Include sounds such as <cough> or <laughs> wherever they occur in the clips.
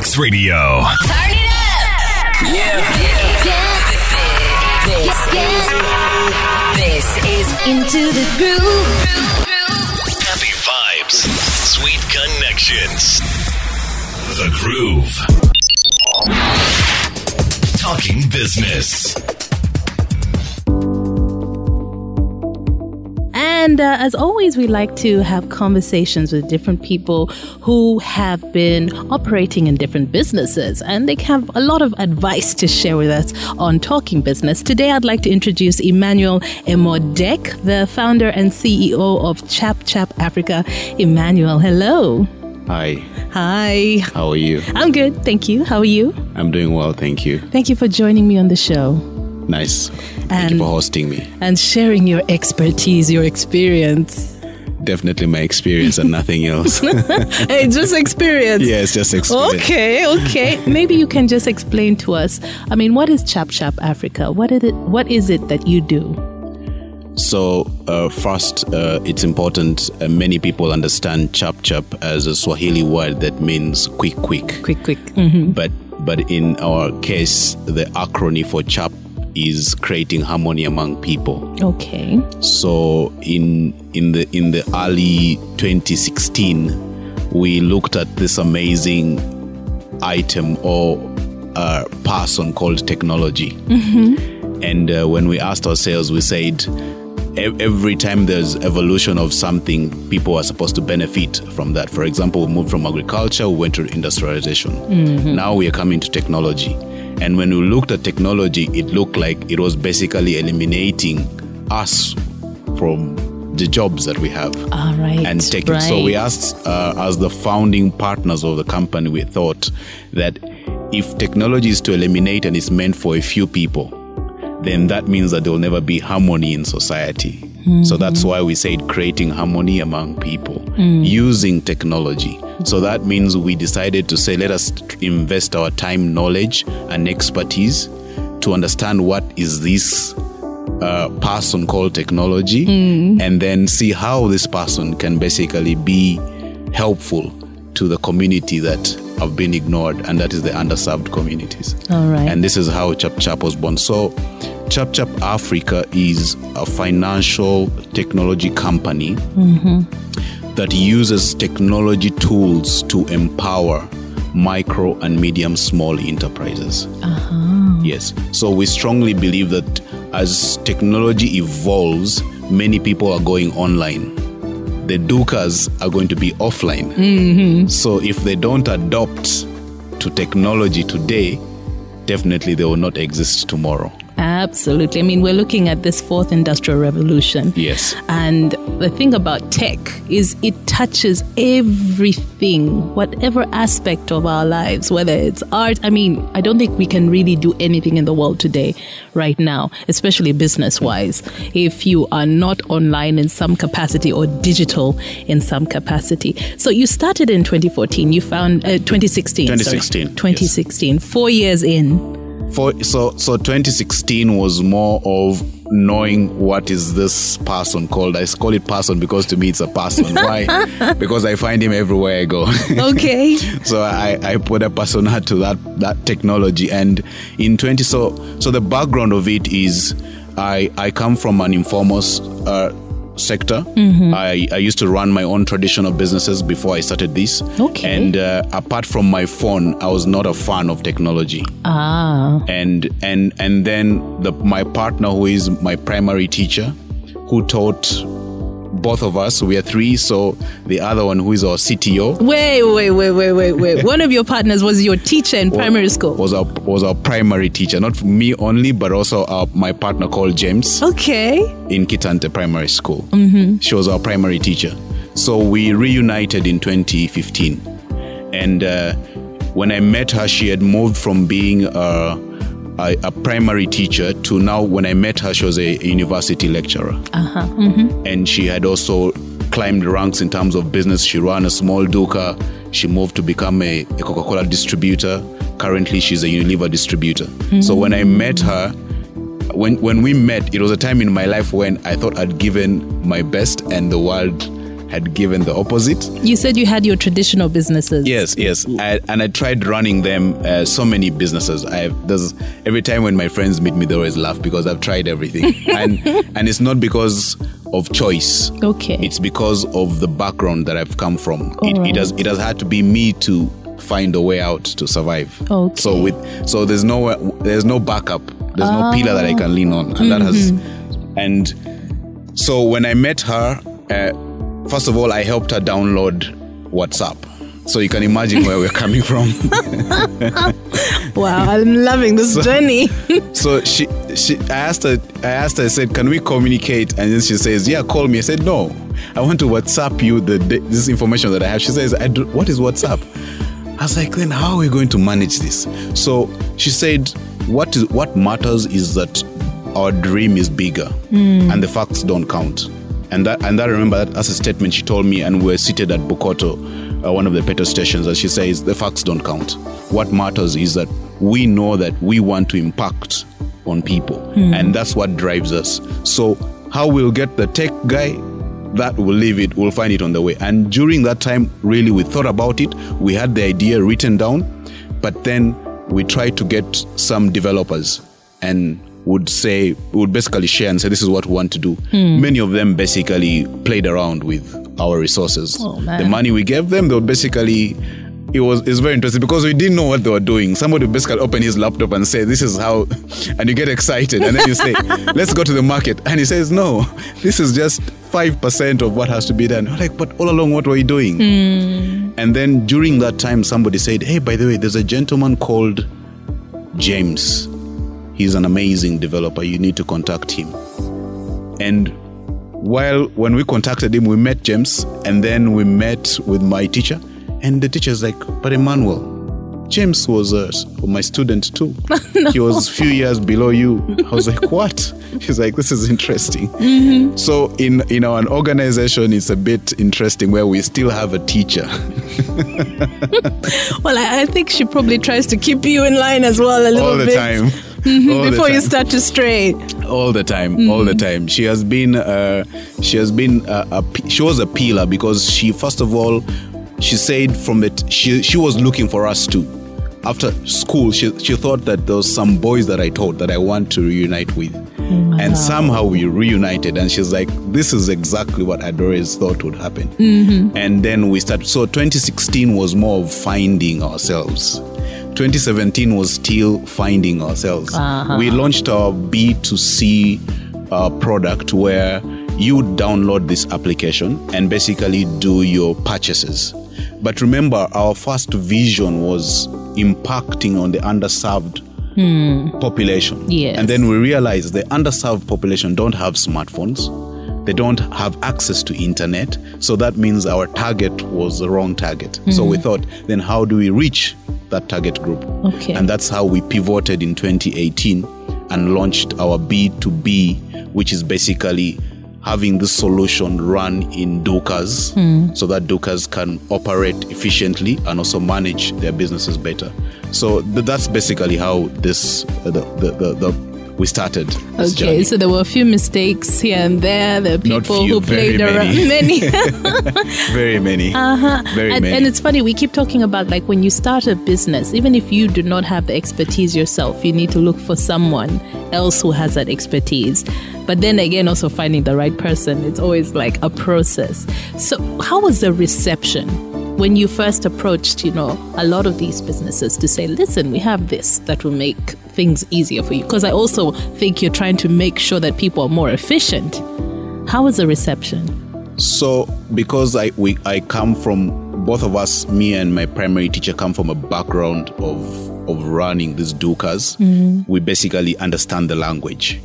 X Radio. Turn it up. Yeah. This is this is into the groove. Happy vibes. Sweet connections. The Groove. Talking business. And uh, as always, we like to have conversations with different people who have been operating in different businesses and they have a lot of advice to share with us on talking business. Today, I'd like to introduce Emmanuel Emodek, the founder and CEO of Chap Chap Africa. Emmanuel, hello. Hi, Hi. how are you? I'm good, thank you. How are you? I'm doing well, thank you. Thank you for joining me on the show Nice. Thank And- you for hosting me. and sharing your expertise, your experience. Definitely my experience and nothing else. <laughs> hey, just experience. yeah, it's just experience. Okay, okay. Maybe you can just explain to us. I mean, what is Chap Chap Africa? What is it? What is it that you do? So, uh, first, uh, it's important uh, many people understand chap chap as a Swahili word that means quick, quick. Quick, quick. Mm-hmm. But but in our case, the acronym for chap is creating harmony among people. Okay. So in in the in the early 2016, we looked at this amazing item or uh, person called technology. And uh, when we asked ourselves, we said every time there's evolution of something, people are supposed to benefit from that. For example, we moved from agriculture, we went to industrialization. Now we are coming to technology. And when we looked at technology, it looked like it was basically eliminating us from the jobs that we have All right. and taking. right. So we asked, uh, as the founding partners of the company, we thought that if technology is to eliminate and it's meant for a few people, then that means that there will never be harmony in society. So that's why we said creating harmony among people using technology. So that means we decided to say, let us invest our time, knowledge, and expertise to understand what is this uh, person called technology and then see how this person can basically be helpful to the community that have been ignored and that is the underserved communities All right. and this is how chap chap was born so chap chap africa is a financial technology company mm-hmm. that uses technology tools to empower micro and medium small enterprises uh-huh. Yes. So we strongly believe that as technology evolves, many people are going online. The Dukas are going to be offline. Mm-hmm. So if they don't adopt to technology today, definitely they will not exist tomorrow. Absolutely. I mean, we're looking at this fourth industrial revolution. Yes. And the thing about tech is it touches everything, whatever aspect of our lives, whether it's art. I mean, I don't think we can really do anything in the world today, right now, especially business wise, if you are not online in some capacity or digital in some capacity. So you started in 2014, you found uh, 2016. sorry. 2016, yes. 2016, four years in. For so so 2016 was more of knowing what is this person called. I call it person because to me it's a person. Why? <laughs> because I find him everywhere I go. <laughs> Okay. so I, I put a persona to that that technology and in 20 so so the background of it is i i come from an informal uh, sector I, I used to run my own traditional businesses before i started this Okay. and uh, apart from my phone i was not a fan of technology Ah. and and and then the my partner who is my primary teacher who taught both of us we are three so the other one who is our cto Wait, wait, wait, wait, wait, wait. <laughs> One of your partners was your teacher in primary school. was our was our primary teacher, not me only, but also our, my partner called James Okay. in Kitante Primary School. Mm-hmm. She was our primary teacher. So we reunited in 2015, and uh, when I met her, she had moved from being a, a, a primary teacher to now. When I met her, she was a, university lecturer, Uh-huh. and she had also climbed ranks in terms of business. She ran a small duka. She moved to become a, a Coca-Cola distributor. Currently, she's a Unilever distributor. So when I met her, when when we met, it was a time in my life when I thought I'd given my best, and the world had given the opposite. You said you had your traditional businesses. Yes, yes, I, and I tried running them. Uh, so many businesses. I there's every time when my friends meet me, they always laugh because I've tried everything, <laughs> and and it's not because of choice. Okay. It's because of the background that I've come from. It, Alright. it has it has had to be me to find a way out to survive. Okay. So with so there's no there's no backup. There's no pillar that I can lean on, and that has and so when I met her, uh, first of all, I helped her download WhatsApp. So you can imagine where we're coming from. <laughs> Wow, I'm loving this journey. <laughs> So she, she, I asked her, I asked her, I said, "Can we communicate?" And then she says, "Yeah, call me." I said, "No, I want to WhatsApp you the, this information that I have." She says, I do, "What is WhatsApp?" I was like, "Then how are we going to manage this?" So she said, "What is what matters is that our dream is bigger, hmm. and the facts don't count." And that, and I remember that as a statement she told me, and we were seated at Bukoto, uh, one of the petrol stations, and she says, "The facts don't count. What matters is that we know that we want to impact on people, and that's what drives us. So, how we'll get the tech guy, that will leave it. We'll find it on the way. And during that time, really, we thought about it. We had the idea written down, but then we tried to get some developers and would say would basically share and say this is what we want to do. Hmm. Many of them basically played around with our resources. Oh, the money we gave them, they would basically it was it's very interesting because we didn't know what they were doing. Somebody would basically open his laptop and say, This is how <laughs> and you get excited and then you say, <laughs> Let's go to the market. And he says, No, this is just five percent of what has to be done. We're like, but all along what were you doing? Hmm. And then during that time somebody said, Hey, by the way, there's a gentleman called James. He's an amazing developer. You need to contact him. And while when we contacted him, we met James and then we met with my teacher. And the teacher's like, But Emmanuel, James was uh, my student too. <laughs> He was a few years below you. I was like, What? <laughs> She's like, This is interesting. So in, in our organization, it's a bit interesting where we still have a teacher. <laughs> well, I, I think she probably tries to keep you in line as well a little all the bit time. Mhm, before you start to stray. all the time all the time. She has been uh, she has been a, a she was a peeler because she first of all she said from it she she was looking for us too. After school she, she thought that there was some boys that i taught that i want to reunite with. And somehow we reunited and she's like this is exactly what i'd always thought would happen. And then we started so 2016 was more of finding ourselves 2017 was still finding ourselves. We launched our B2C uh, product where you download this application and basically do your purchases. But remember, our first vision was impacting on the underserved population. Yes. And then we realized the underserved population don't have smartphones. They don't have access to internet. So that means our target was the wrong target. So we thought, then how do we reach that target group? Okay. And that's how we pivoted in 2018 and launched our B2B, which is basically having this solution run in Dukas so that Dukas can operate efficiently and also manage their businesses better. So th- that's basically how this uh, the, the, the, the we started. Okay, journey. so there were a few mistakes here and there. There are Not people few, who played around. <laughs> many. Many. <laughs> very many, <laughs> Uh-huh. very and, many. and it's funny, we keep talking about like when you start a business, even if you do not have the expertise yourself, you need to look for someone else who has that expertise. But then again, also finding the right person, it's always like a process. So, how was the reception when you first approached, you know, a lot of these businesses to say, listen, we have this that will make things easier for you? Because I also think you're trying to make sure that people are more efficient. How was the reception? So because I we I come from both of us, me and my primary teacher come from a background of of running these Dukas, we basically understand the language.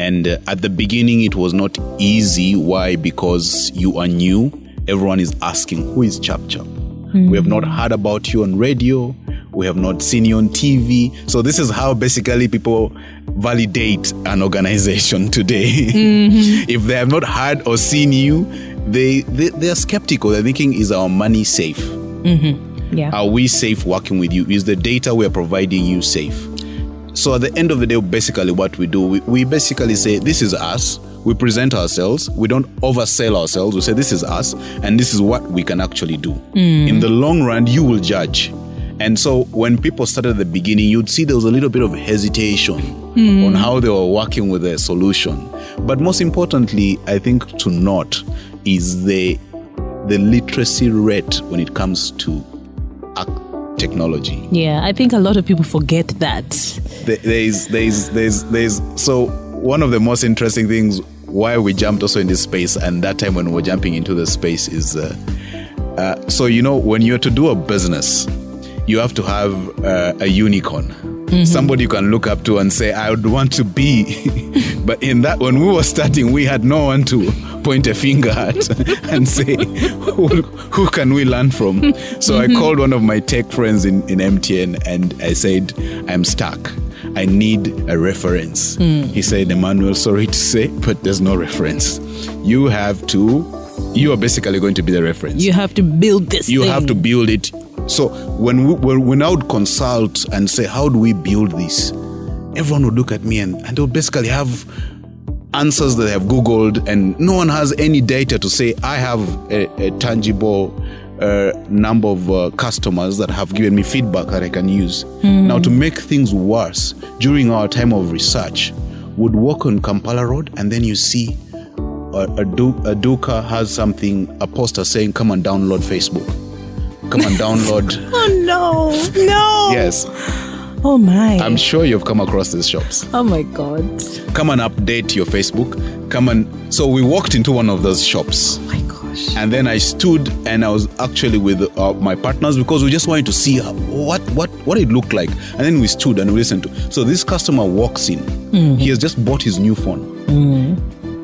And uh, at the beginning, it was not easy. Why? Because you are new. Everyone is asking, "Who is Chap Chap?" We have not heard about you on radio. We have not seen you on TV. So this is how basically people validate an organization <laughs> today. Mm-hmm. if they have not heard or seen you, they, they they are skeptical. They're thinking, "Is our money safe? Mm-hmm. Yeah. Are we safe working with you? Is the data we are providing you safe?" So at the end of the day, basically what we do, we, we basically say, "This is us. we present ourselves, we don't oversell ourselves. We say this is us and this is what we can actually do. Mm. In the long run, you will judge. And so when people started at the beginning, you'd see there was a little bit of hesitation on how they were working with their solution. But most importantly, I think to note is the the literacy rate when it comes to technology. Yeah, I think a lot of people forget that. There's there's there's there's so one of the most interesting things why we jumped also in this space and that time when we're jumping into the space is uh, uh, so you know when you're to do a business you have to have uh, a unicorn mm-hmm. somebody you can look up to and say i would want to be <laughs> but in that when we were starting we had no one to point a finger at <laughs> and say who, who can we learn from so i mm-hmm. called one of my tech friends in, in mtn and i said i'm stuck I need a reference. Mm. He said, Emmanuel, sorry to say, but there's no reference. You have to, you are basically going to be the reference. You have to build this. You thing. have to build it. So when we, when, I would consult and say, how do we build this? Everyone would look at me and, and they would basically have answers that they have Googled, and no one has any data to say, I have a, a tangible uh, number of uh, customers that have given me feedback that I can use. Now, to make things worse, during our time of research, would walk on Kampala Road and then you see a, a, du- a Duka has something, a poster saying, come and download Facebook. Come and download. <laughs> Oh no, no. yes, Oh my. I'm sure you've come across these shops. oh my god. Come and update your Facebook. Come and. So we walked into one of those shops. Oh my gosh. and then I stood and I was actually with uh, my partners because we just wanted to see what what what it looked like. And then we stood and we listened to. So this customer walks in. He has just bought his new phone.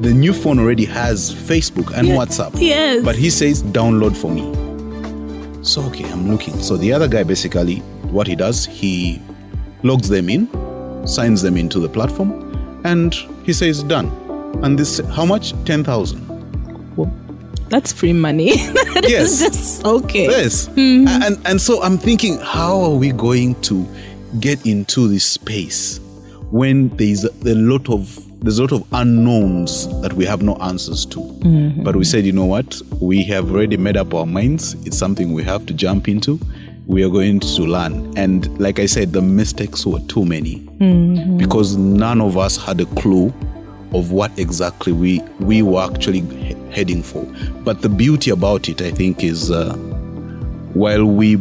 The new phone already has Facebook and. WhatsApp. Yes. But he says download for me. So okay, I'm looking. So the other guy basically what he does, he logs them in, signs them into the platform, and he says done. And this how much? Ten thousand. Well, that's free money. <laughs> That is Yes. just okay. Yes. Mm-hmm. And and so I'm thinking, how are we going to get into this space when there's a lot of there's a lot of unknowns that we have no answers to. But we said, you know what? We have already made up our minds. It's something we have to jump into. We are going to learn. And like I said, the mistakes were too many because none of us had a clue of what exactly we we were actually he- heading for. But the beauty about it, I think, is uh, while we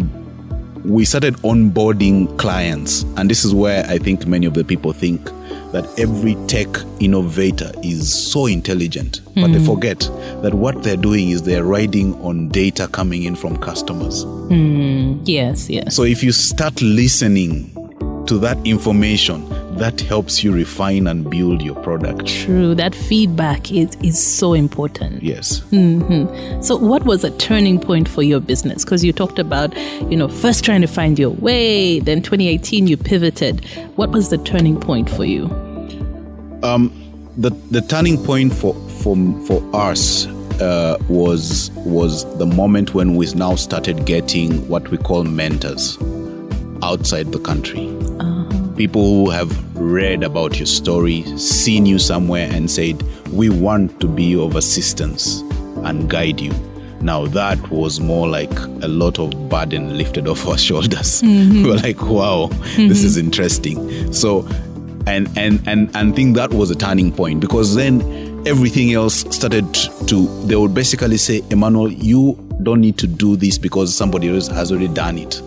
we started onboarding clients, and this is where I think many of the people think that every tech innovator is so intelligent, but they hmm. forget that what they're doing is they're riding on data coming in from customers. Hmm. Yes, yes. So if you start listening to that information, that helps you refine and build your product. True. That feedback is is so important. Yes. Mm-hmm. So, what was a turning point for your business? Because you talked about, you know, first trying to find your way, then 2018 you pivoted. What was the turning point for you? Um, the the turning point for for for us uh, was was the moment when we now started getting what we call mentors outside the country. Uh-huh. People who have read about your story, seen you somewhere, and said, "We want to be of assistance and guide you." Now that was more like a lot of burden lifted <laughs> off our shoulders. <laughs> Mm-hmm. we were like, "Wow, this is mm-hmm. interesting." So and and and and think that was a turning point because then everything else started to they would basically say emmanuel you don't need to do this because somebody else has already done it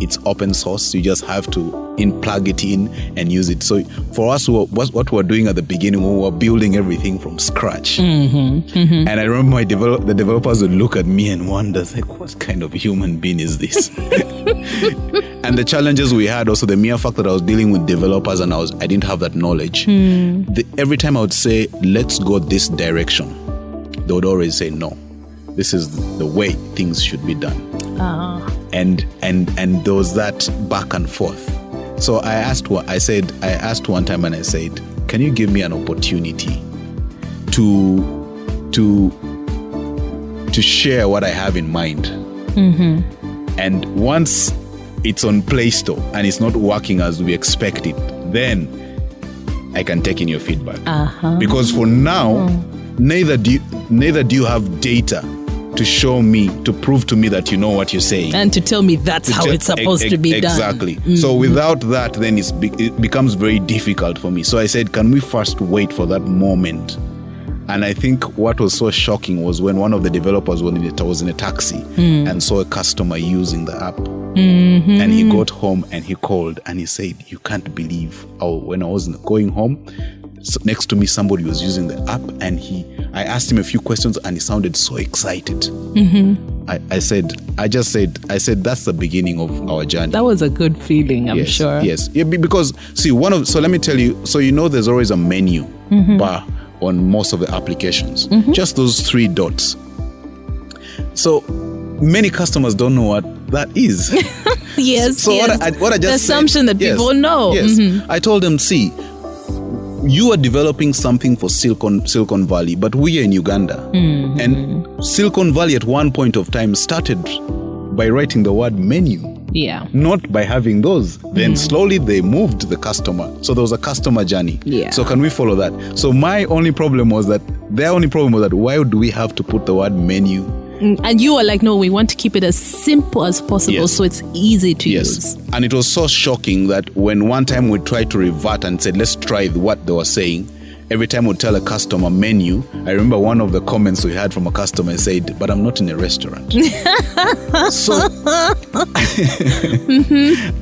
it's open source you just have to in plug it in and use it. So for us what, what we're doing at the beginning we were building everything from scratch. Mm-hmm, mm-hmm. And i remember my develop, the developers would look at me and wonder like what kind of human being is this? <laughs> And the challenges we had also the mere fact that i was dealing with developers and i was i didn't have that knowledge. Hmm. The, every time i would say let's go this direction they would always say no. This is the way things should be done Uh-huh. and and and there was that back and forth. So i asked what i said i asked one time and i said can you give me an opportunity to to to share what i have in mind? Mm-hmm. And once it's on Play Store and it's not working as we expect it, then I can take in your feedback. Uh-huh. Because for now, mm. neither do you, neither do you have data to show me to prove to me that you know what you're saying. And to tell me that's how Te- it's supposed ex- to be exactly. done. Mm. So without that, then it's be- it becomes very difficult for me. So I said, can we first wait for that moment? And I think what was so shocking was when one of the developers was in a, was in a taxi Mm. and saw a customer using the app. Mm-hmm. And he got home and he called and he said, You can't believe how when I was going home, next to me somebody was using the app and he I asked him a few questions and he sounded so excited. Mm-hmm. I, I said, I just said, I said that's the beginning of our journey. That was a good feeling, I'm yes, sure. Yes, yeah, because see, one of so let me tell you. So you know, there's always a menu Mm-hmm. bar on most of the applications. Just those three dots. So many customers don't know what that is. <laughs> Yes. so yes. what I, what I just the said- assumption that yes, people know. Yes, Mhm. I told them, see, you are developing something for Silicon Silicon Valley, but we are in Uganda, Mm-hmm. and Silicon Valley at one point of time started by writing the word menu Yeah. not by having those. Then slowly they moved the customer. So there was a customer journey. Yeah. So can we follow that? So my only problem was that their only problem was that why do we have to put the word menu? Mm, And you were like, no, we want to keep it as simple as possible Yes. so it's easy to Yes. use. And it was so shocking that when one time we tried to revert and said, let's try what they were saying, every time we tell a customer menu, I remember one of the comments we had from a customer said, but I'm not in a restaurant. <laughs> so <laughs>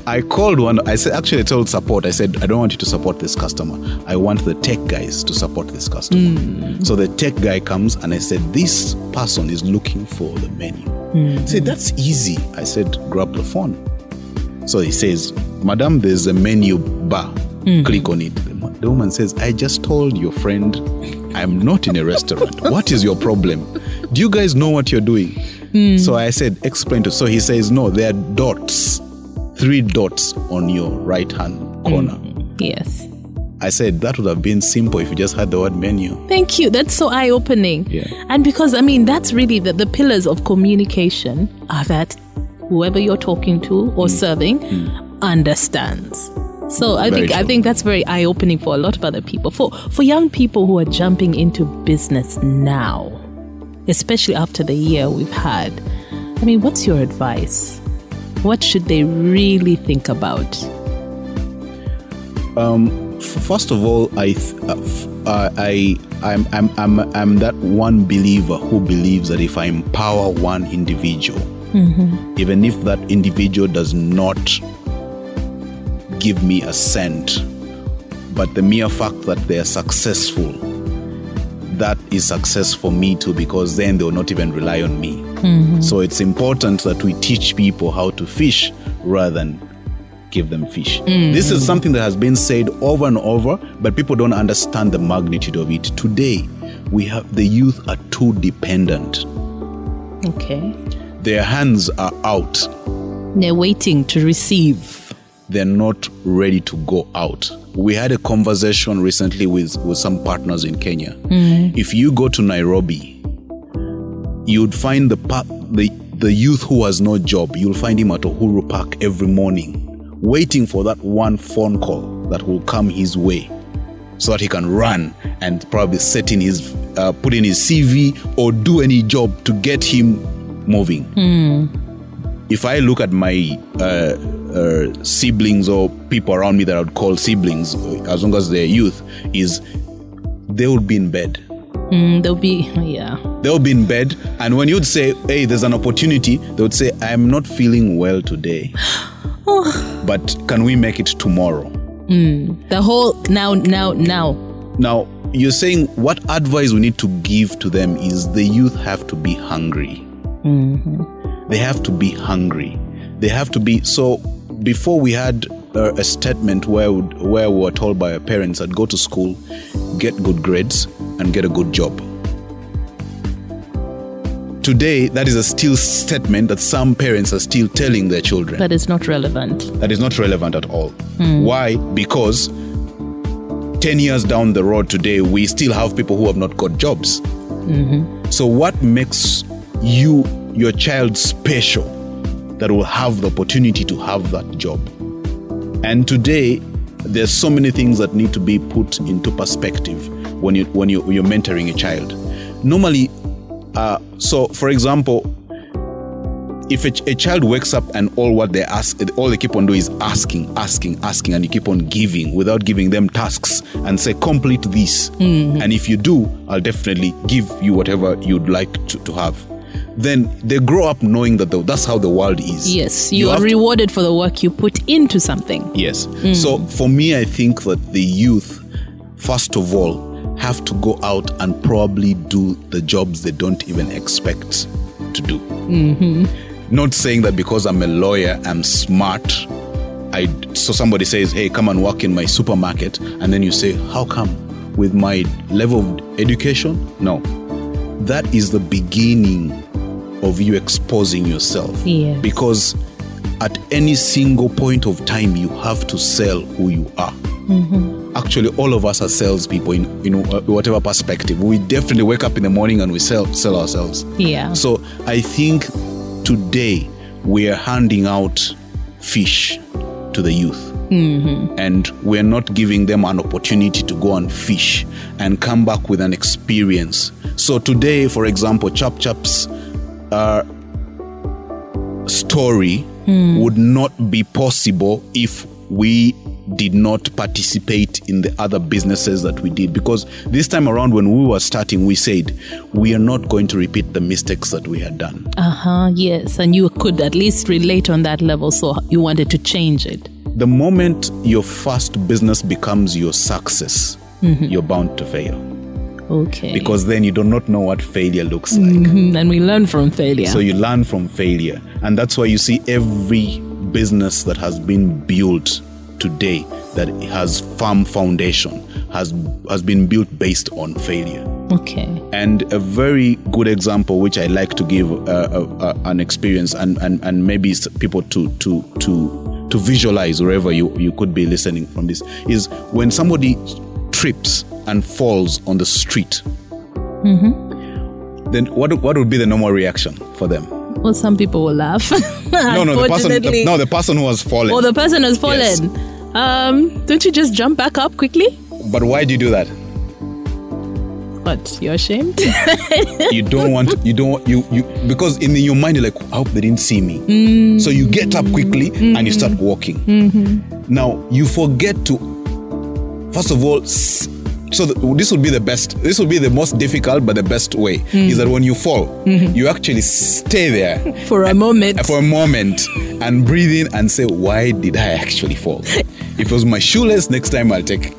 I called one, I said, actually, I told support, I said, I don't want you to support this customer. I want the tech guys to support this customer. Hmm. So the tech guy comes and I said, this person is looking for the menu. Hmm. He said, that's easy. I said, grab the phone. So he says, Madam, there's a menu bar. Hmm. Click on it. The, woman says, I just told your friend I'm not in a restaurant. what is your problem? Do you guys know what you're doing? Hmm. So I said, explain to. So he says, no, there are dots, three dots on your right hand corner. Hmm. Yes. I said that would have been simple if you just had the word menu. Thank you. That's so eye opening. Yeah. And because, I mean, that's really the, the pillars of communication are that whoever you're talking to or serving understands. So I Very think I think that's very eye opening for a lot of other people. For for young people who are jumping into business now, especially after the year we've had. I mean, what's your advice? What should they really think about? F- First of all, I, th- uh, uh, I, I'm, I'm, I'm, I'm that one believer who believes that if I empower one individual, even if that individual does not give me a cent, but the mere fact that they are successful, that is success for me too, because then they will not even rely on me. Mm-hmm. So it's important that we teach people how to fish rather than give them fish. Mm-hmm. This is something that has been said over and over, but people don't understand the magnitude of it. Today, we have the youth are too dependent. Okay. Their hands are out. They're waiting to receive. They're not ready to go out. We had a conversation recently with, with some partners in Kenya. If you go to Nairobi, you'd find the, pa- the the youth who has no job. You'll find him at Uhuru Park every morning, waiting for that one phone call that will come his way, so that he can run and probably set in his uh, put in his CV or do any job to get him moving. If I look at my uh, uh, siblings or people around me that I would call siblings, as long as they're youth, is they would be in bed Mm, they'll be, <laughs> yeah. they'll be in bed and when you'd say hey there's an opportunity they would say i'm not feeling well today <gasps> oh. but can we make it tomorrow The whole now, now, now. now you're saying what advice we need to give to them is the youth have to be hungry they have to be hungry they have to be so before we had uh, a statement where where we were told by our parents that go to school get good grades and get a good job today that is a still statement that some parents are still telling their children That is not relevant. that is not relevant at all. Why? Because 10 years down the road today, we still have people who have not got jobs. So, what makes you, your child, special that will have the opportunity to have that job? And today, there's so many things that need to be put into perspective when you when you you're mentoring a child. Normally, uh, so for example, if a, a, child wakes up and all what they ask, all they keep on doing is asking, asking, asking, and you keep on giving without giving them tasks and say, complete this. Mm-hmm. And if you do, I'll definitely give you whatever you'd like to, to have. Then they grow up knowing that the, that's how the world is. Yes, you, you are rewarded to, for the work you put into something. Yes. Mm. So for me, I think that the youth, first of all, have to go out and probably do the jobs they don't even expect to do. Mm-hmm not saying that because I'm a lawyer, I'm smart. I so somebody says, "Hey, come and work in my supermarket," and then you say, "How come?" With my level of education? No. That is the beginning of you exposing yourself. Because at any single point of time, you have to sell who you are. Mm-hmm. Actually, all of us are salespeople in you know whatever perspective. We definitely wake up in the morning and we sell sell ourselves. Yeah. So I think today we are handing out fish to the youth. Mm-hmm. And we're not giving them an opportunity to go and fish and come back with an experience. So, today, for example, Chap Chap's uh, story mm. would not be possible if we did not participate in the other businesses that we did. Because this time around when we were starting we said we are not going to repeat the mistakes that we had done. Uh-huh yes. And you could at least relate on that level so you wanted to change it. The moment your first business becomes your success mm-hmm. you're bound to fail okay because then you do not know what failure looks like mm-hmm. and we learn from failure so you learn from failure and that's why you see every business that has been built today that has firm foundation has has been built based on failure. Okay. And a very good example, which I like to give uh, uh, uh, an experience and, and, and maybe people to to to to visualize wherever you, you could be listening from this is when somebody trips and falls on the street. Mm-hmm. Then what what would be the normal reaction for them? Well, some people will laugh. <laughs> no, no, the person, the, no, the person who has fallen. Oh, the person has fallen. Yes. Um, don't you just jump back up quickly? But why do you do that? What? You're ashamed? <laughs> you don't want. You don't. You you because in your mind you're like, I hope they didn't see me. Mm. So you get up quickly mm-hmm. and you start walking. Mm-hmm. Now you forget to. First of all, so the, this would be the best this would be the most difficult but the best way mm. is that when you fall mm-hmm. you actually stay there <laughs> for a moment for a moment and breathe in and say why did i actually fall <laughs> if it was my shoelace next time i'll take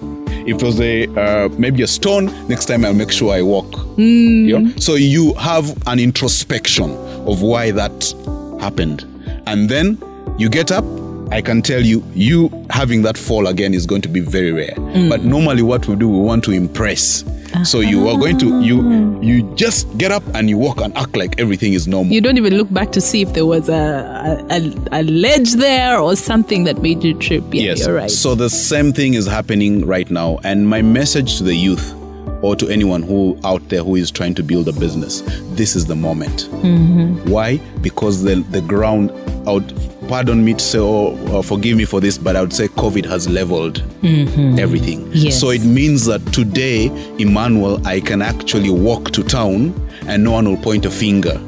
if it was a uh, maybe a stone next time i'll make sure i walk mm. you know? so you have an introspection of why that happened and then you get up I can tell you, you having that fall again is going to be very rare. Mm. But normally, what we do, we want to impress. Uh-huh. So you are going to you you just get up and you walk and act like everything is normal. You don't even look back to see if there was a a, a ledge there or something that made you trip. Yeah, yes, you're right. So the same thing is happening right now. And my message to the youth or to anyone who out there who is trying to build a business, this is the moment. Mm-hmm. Why? Because the the ground out pardon me to say, or oh, uh, forgive me for this, but I would say COVID has leveled mm-hmm. everything. Yes. So it means that today, Emmanuel, I can actually walk to town and no one will point a finger.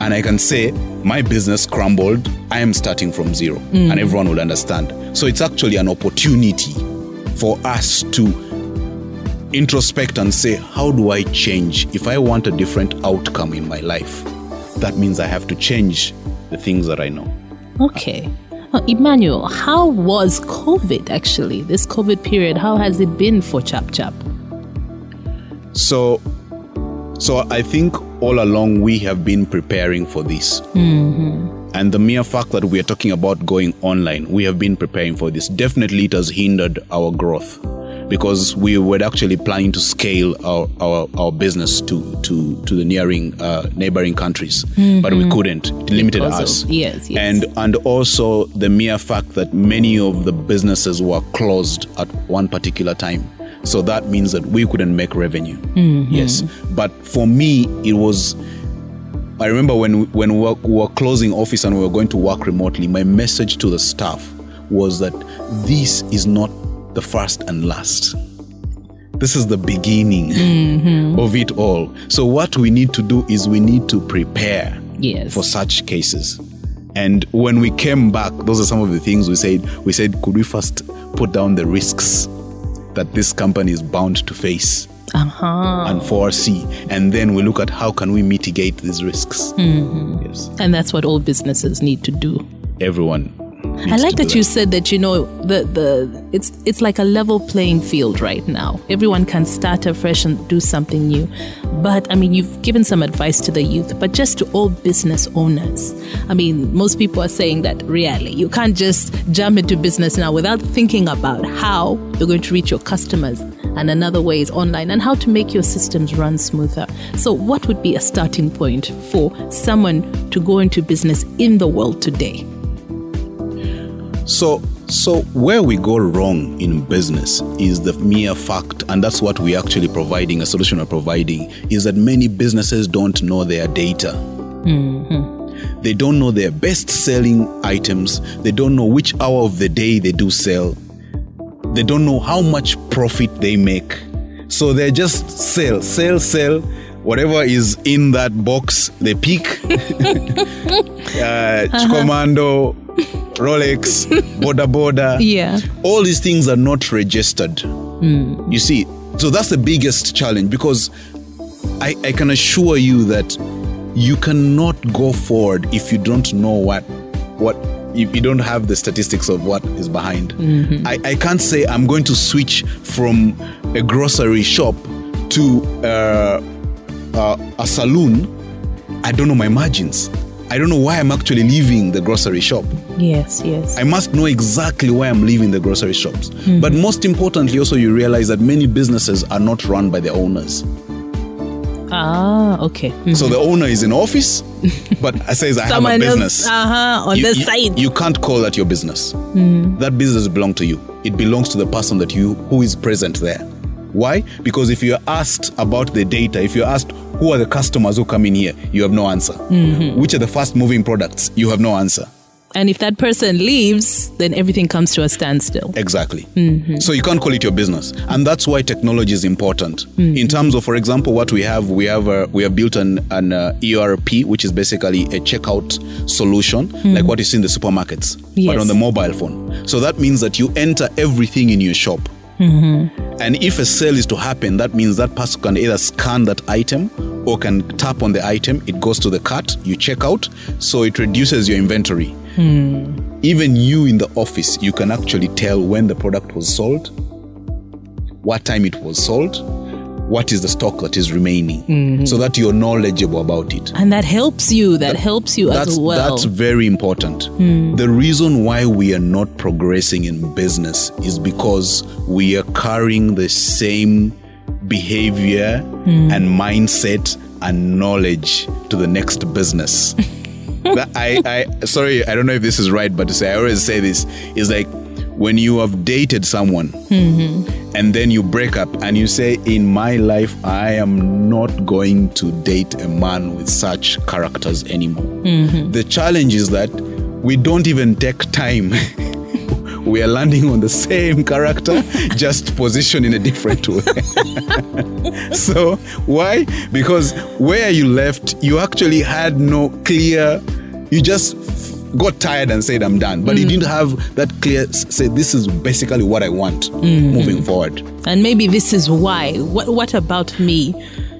And I can say, my business crumbled, I am starting from 0 mm. and everyone will understand. So it's actually an opportunity for us to introspect and say, how do I change? If I want a different outcome in my life, that means I have to change the things that I know. Okay. Uh, Emmanuel, how was COVID actually? This COVID period, how has it been for Chap Chap? So, so I think all along we have been preparing for this. Mm-hmm. And the mere fact that we are talking about going online, we have been preparing for this. Definitely, it has hindered our growth because we were actually planning to scale our, our, our business to, to, to the nearing uh, neighboring countries, mm-hmm. but we couldn't. It limited because us. Of, yes, yes. And and also the mere fact that many of the businesses were closed at one particular time. So that means that we couldn't make revenue. Mm-hmm. Yes. But for me, it was I remember when when we were, we were closing office and we were going to work remotely, my message to the staff was that this is not the first and last. This is the beginning Mm-hmm. of it all. So, what we need to do is we need to prepare Yes. for such cases. And when we came back, those are some of the things we said. We said, could we first put down the risks that this company is bound to face Uh-huh. and foresee? And then we look at how can we mitigate these risks. Mm-hmm. Yes, And that's what all businesses need to do. everyone. I like that you said that you know the the it's it's like a level playing field right now. Everyone can start afresh and do something new. But I mean, you've given some advice to the youth, but just to all business owners. I mean, most people are saying that really you can't just jump into business now without thinking about how you're going to reach your customers. And another way is online and how to make your systems run smoother. So, what would be a starting point for someone to go into business in the world today? So, so where we go wrong in business is the mere fact, and that's what we're actually providing, a solution we're providing, is that many businesses don't know their data. They don't know their best selling items. They don't know which hour of the day they do sell. They don't know how much profit they make. So they just sell, sell, sell. Whatever is in that box, they pick. <laughs> uh, <laughs> Kikomando, Rolex, <laughs> Boda Boda. Yeah. All these things are not registered. You see, so that's the biggest challenge because I, I can assure you that you cannot go forward if you don't know what what if you don't have the statistics of what is behind. I, I can't say I'm going to switch from a grocery shop to uh, uh, a saloon. I don't know my margins. I don't know why I'm actually leaving the grocery shop. Yes, yes. I must know exactly why I'm leaving the grocery shops. But most importantly, also, you realize that many businesses are not run by the owners. ah, okay. Mhm. So the owner is in office, <laughs> but I says, I have a business. else, uh-huh, on you, the you- side. You can't call that your business. That business belongs to you. It belongs to the person that you who is present there. Why? Because if you're asked about the data, if you're asked who are the customers who come in here, you have no answer. Mm-hmm. Which are the fast moving products? You have no answer. And if that person leaves, then everything comes to a standstill. Exactly. So you can't call it your business, and that's why technology is important. In terms of, for example, what we have, we have uh, we have built an an uh, ERP, which is basically a checkout solution, like what you see in the supermarkets, but on the mobile phone. So that means that you enter everything in your shop. And if a sale is to happen, that means that person can either scan that item or can tap on the item. It goes to the cart, you check out, so it reduces your inventory. Hmm. Even you in the office, you can actually tell when the product was sold, what time it was sold, what is the stock that is remaining, hmm. so that you're knowledgeable about it. And that helps you. That helps you as well. that's very important. Hmm. The reason why we are not progressing in business is because we are carrying the same behavior and mindset and knowledge to the next business. <laughs> I, I sorry, I don't know if this is right, but to say I always say this is like when you have dated someone mm-hmm. and then you break up and you say, In my life, I am not going to date a man with such characters anymore. Mm-hmm. The challenge is that we don't even take time. <laughs> we are landing on the same character, <laughs> just positioned in a different way. <laughs> so, why? Because where you left, you actually had no clear, you just got tired and said, I'm done. But you mm. didn't have that clear, say, this is basically what I want mm. moving forward. and maybe this is why. What What about me?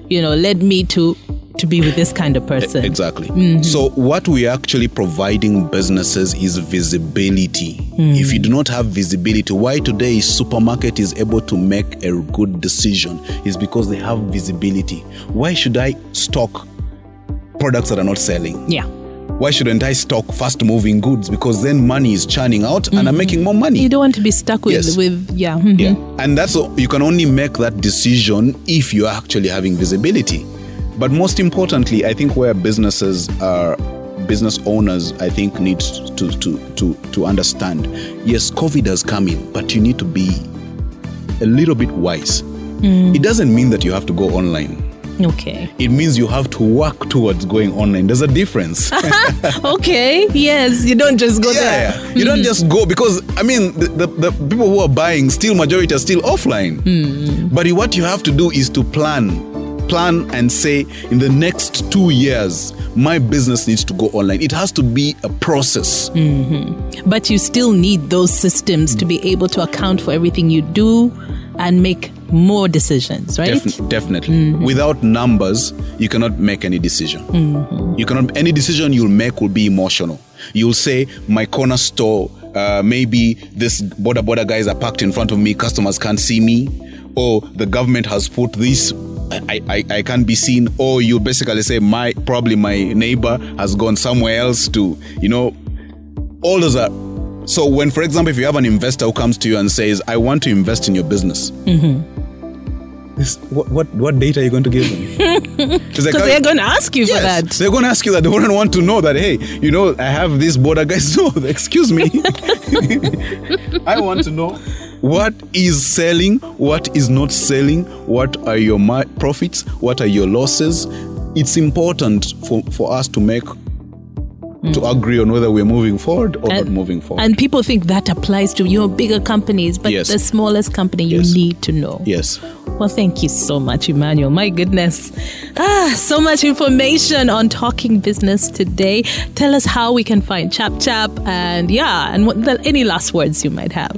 You know, led me to to be with this kind of person. Exactly. Mm-hmm. So, what we're actually providing businesses is visibility. Mm. If you do not have visibility, why today supermarket is able to make a good decision is because they have visibility. Why should I stock products that are not selling? Yeah. Why shouldn't I stock fast moving goods? Because then money is churning out and I'm making more money. You don't want to be stuck with Yes. with yeah. mhm. Yeah. And that's you can only make that decision if you're actually having visibility. But most importantly, I think where businesses are business owners I think need to to to to understand. Yes, COVID has come in, but you need to be a little bit wise. It doesn't mean that you have to go online. Okay. It means you have to work towards going online. There's a difference. <laughs> Okay. Yes. You don't just go there. Yeah, you don't mm. just go because I mean the, the, the people who are buying still majority are still offline. Hmm. But what you have to do is to plan, plan and say in the next two years my business needs to go online. It has to be a process. Mm-hmm. But you still need those systems to be able to account for everything you do and make more decisions, right? Defin- definitely. Without numbers, you cannot make any decision. You cannot any decision you'll make will be emotional. You'll say, my corner store, uh, maybe this boda boda guys are parked in front of me, customers can't see me, or the government has put this. I, I, I can't be seen, or you basically say my probably my neighbor has gone somewhere else to, you know, all those are so when for example if you have an investor who comes to you and says i want to invest in your business mm-hmm. this, what, what what data are you going to give them? It's like, Because they're going to ask you for that. they're going to ask you that. They wouldn't want to know that hey you know i have this boda guys. <laughs> No excuse me. <laughs> I want to know what is selling what is not selling what are your profits what are your losses? It's important for, for us to make to agree on whether we're moving forward or not moving forward And people think that applies to your bigger companies, but Yes. the smallest company you Yes. need to know. yes Well, thank you so much, Emmanuel. My goodness. Ah, so much information on talking business today. Tell us how we can find Chap Chap and yeah, and what the, any last words you might have.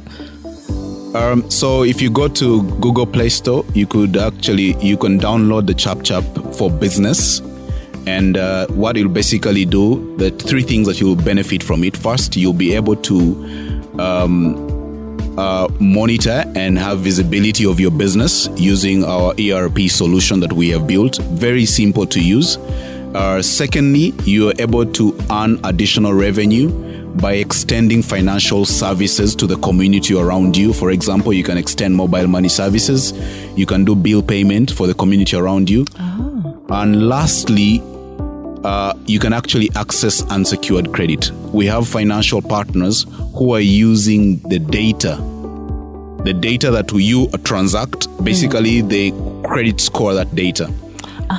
Um, so if you go to Google Play Store, you could actually you can download the Chap Chap for business. And uh, what it'll basically do, the three things that you'll benefit from it. First, you'll be able to um, uh, monitor and have visibility of your business using our ERP solution that we have built. Very simple to use. Uh, secondly, you are able to earn additional revenue by extending financial services to the community around you. For example, you can extend mobile money services, you can do bill payment for the community around you. And lastly, uh, you can actually access unsecured credit. We have financial partners who are using the data, the data that you transact. Basically, they credit score that data,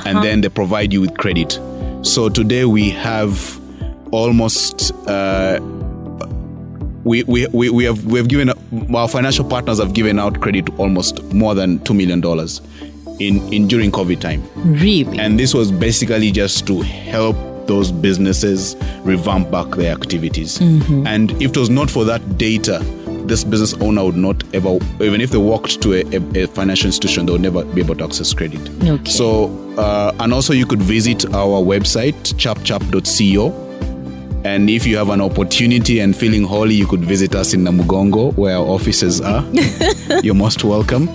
and then they provide you with credit. So today we have almost. Uh, we, we, we, we have we have given our financial partners have given out credit to almost more than two million dollars in, in during COVID time. Really? And this was basically just to help those businesses revamp back their activities. And if it was not for that data, this business owner would not ever, even if they walked to a, a, a financial institution, they would never be able to access credit. Okay. So, uh, and also you could visit our website, chapchap.co. And if you have an opportunity and feeling holy, you could visit us in Namugongo, where our offices are. <laughs> You're most welcome.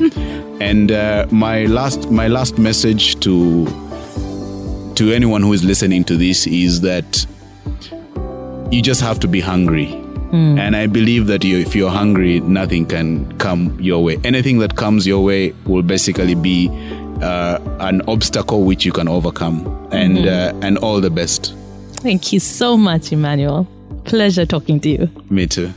And uh, my last, my last message to to anyone who is listening to this is that you just have to be hungry. And I believe that you, if you're hungry, nothing can come your way. Anything that comes your way will basically be uh, an obstacle which you can overcome. And uh, and all the best. Thank you so much, Emmanuel. Pleasure talking to you. Me too.